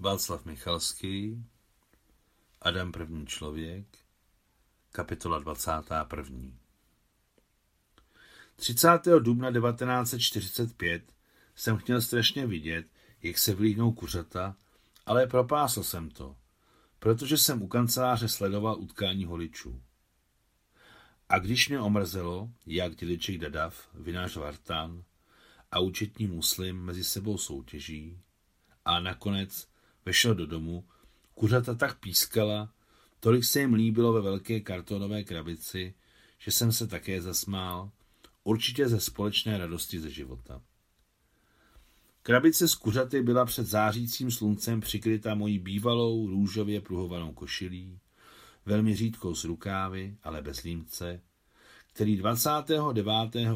Václav Michalský, Adam první člověk, kapitola 21. 30. dubna 1945 jsem chtěl strašně vidět, jak se vlíhnou kuřata, ale propásl jsem to, protože jsem u kanceláře sledoval utkání holičů. A když mě omrzelo, jak dědeček Dadav, vinář Vartan a účetní muslim mezi sebou soutěží, a nakonec vešel do domu, kuřata tak pískala, tolik se jim líbilo ve velké kartonové krabici, že jsem se také zasmál, určitě ze společné radosti ze života. Krabice z kuřaty byla před zářícím sluncem přikryta mojí bývalou růžově pruhovanou košilí, velmi řídkou z rukávy, ale bez límce, který 29.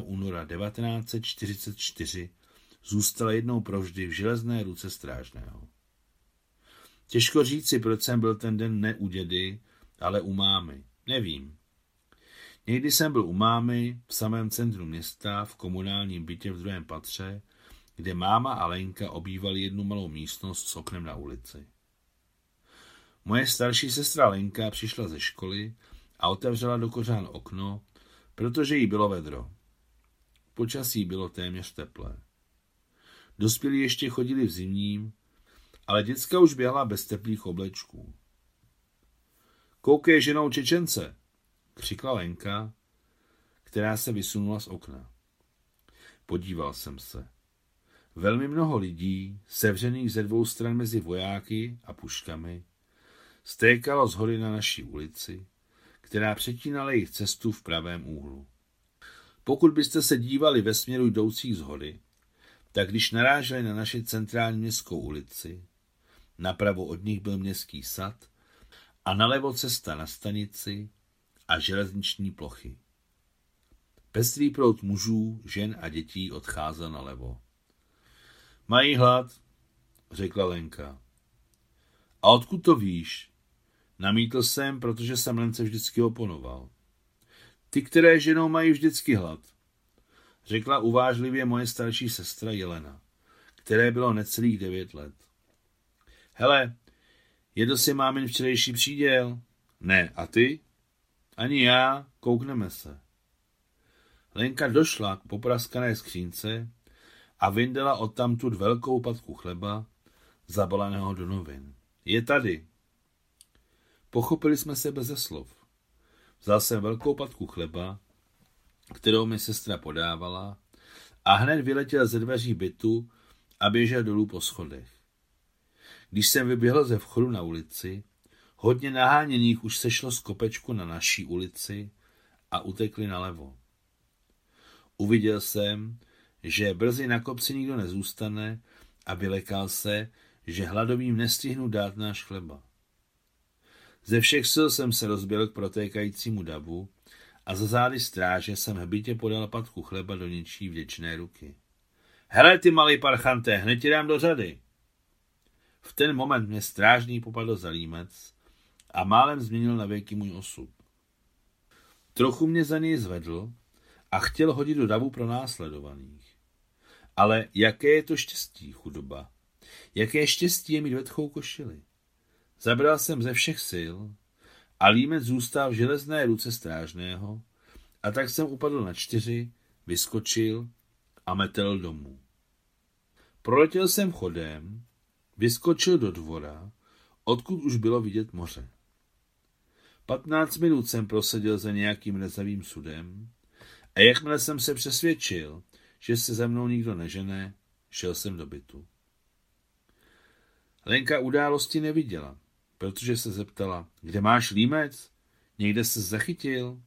února 1944 zůstal jednou provždy v železné ruce strážného. Těžko říci, proč jsem byl ten den ne u dědy, ale u mámy. Nevím. Někdy jsem byl u mámy v samém centru města, v komunálním bytě v druhém patře, kde máma a Lenka obývali jednu malou místnost s oknem na ulici. Moje starší sestra Lenka přišla ze školy a otevřela do kořán okno, protože jí bylo vedro. Počasí bylo téměř teplé. Dospělí ještě chodili v zimním, ale děcka už běhala bez teplých oblečků. Koukej ženou Čečence, křikla Lenka, která se vysunula z okna. Podíval jsem se. Velmi mnoho lidí, sevřených ze dvou stran mezi vojáky a puškami, stékalo z hory na naší ulici, která přetínala jejich cestu v pravém úhlu. Pokud byste se dívali ve směru jdoucích z hory, tak když naráželi na naši centrální městskou ulici, napravo od nich byl městský sad a nalevo cesta na stanici a železniční plochy. Pestrý prout mužů, žen a dětí odcházel nalevo. Mají hlad, řekla Lenka. A odkud to víš? Namítl jsem, protože jsem Lence vždycky oponoval. Ty, které ženou mají vždycky hlad, řekla uvážlivě moje starší sestra Jelena, které bylo necelých devět let. Hele, jedl si mámin včerejší příděl? Ne, a ty? Ani já, koukneme se. Lenka došla k popraskané skřínce a vyndala odtamtud velkou patku chleba, zabaleného do novin. Je tady. Pochopili jsme se beze slov. Vzal jsem velkou patku chleba, kterou mi sestra podávala, a hned vyletěl ze dveří bytu a běžel dolů po schodech. Když jsem vyběhl ze vchodu na ulici, hodně naháněných už sešlo z kopečku na naší ulici a utekli nalevo. Uviděl jsem, že brzy na kopci nikdo nezůstane a vylekal se, že hladovým nestihnu dát náš chleba. Ze všech sil jsem se rozběl k protékajícímu davu a za zády stráže jsem hbitě podal patku chleba do něčí vděčné ruky. Hele, ty malý parchante, hned ti dám do řady. V ten moment mě strážný popadl za límec a málem změnil na věky můj osud. Trochu mě za něj zvedl a chtěl hodit do davu pro následovaných. Ale jaké je to štěstí, chudoba? Jaké štěstí je mít vetchou košili? Zabral jsem ze všech sil a límec zůstal v železné ruce strážného a tak jsem upadl na čtyři, vyskočil a metel domů. Proletěl jsem chodem, vyskočil do dvora, odkud už bylo vidět moře. Patnáct minut jsem proseděl za nějakým rezavým sudem a jakmile jsem se přesvědčil, že se za mnou nikdo nežene, šel jsem do bytu. Lenka události neviděla, protože se zeptala, kde máš límec? Někde se zachytil?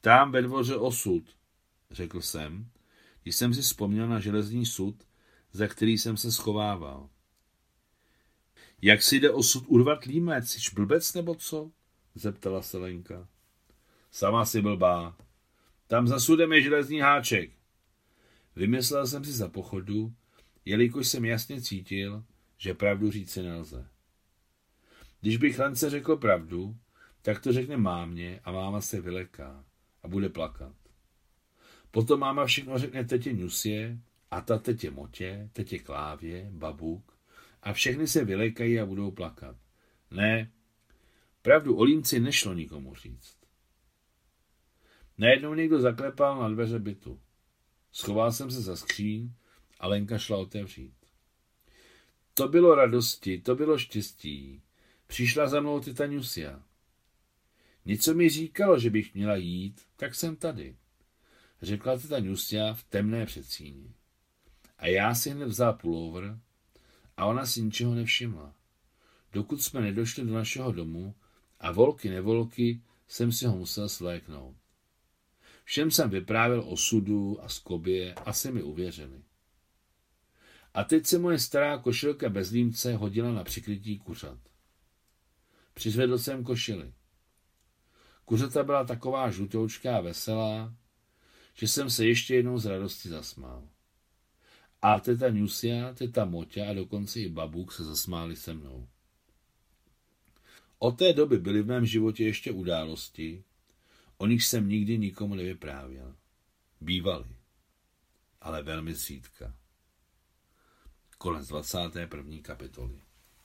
Tam ve dvoře osud, řekl jsem, když jsem si vzpomněl na železný sud, za který jsem se schovával. Jak si jde osud urvat límec? Jsi blbec nebo co? zeptala se Lenka. Sama si blbá. Tam za sudem je železný háček. Vymyslel jsem si za pochodu, jelikož jsem jasně cítil, že pravdu říci nelze. Když bych Lence řekl pravdu, tak to řekne mámě a máma se vyleká a bude plakat. Potom máma všechno řekne tetě Nusě a ta tetě Motě, tetě Klávě, babuk a všechny se vylekají a budou plakat. Ne, pravdu o Límci nešlo nikomu říct. Najednou někdo zaklepal na dveře bytu. Schoval jsem se za skříň a Lenka šla otevřít. To bylo radosti, to bylo štěstí. Přišla za mnou teta Nusia. Něco mi říkalo, že bych měla jít, tak jsem tady. Řekla teta Nusia v temné předsíni. A já si hned vzal pullover a ona si ničeho nevšimla. Dokud jsme nedošli do našeho domu a volky nevolky jsem si ho musel svléknout. Všem jsem vyprávěl o sudu a skobě a se mi uvěřili. A teď se moje stará košilka bez límce hodila na přikrytí kuřat. Přizvedl jsem košili. Kuřata byla taková žlutoučká a veselá, že jsem se ještě jednou z radosti zasmál. A teta Nusia, teta Moťa a dokonce i babuk se zasmáli se mnou. Od té doby byly v mém životě ještě události, o nich jsem nikdy nikomu nevyprávěl. Bývaly, ale velmi zřídka. Konec 21. kapitoly.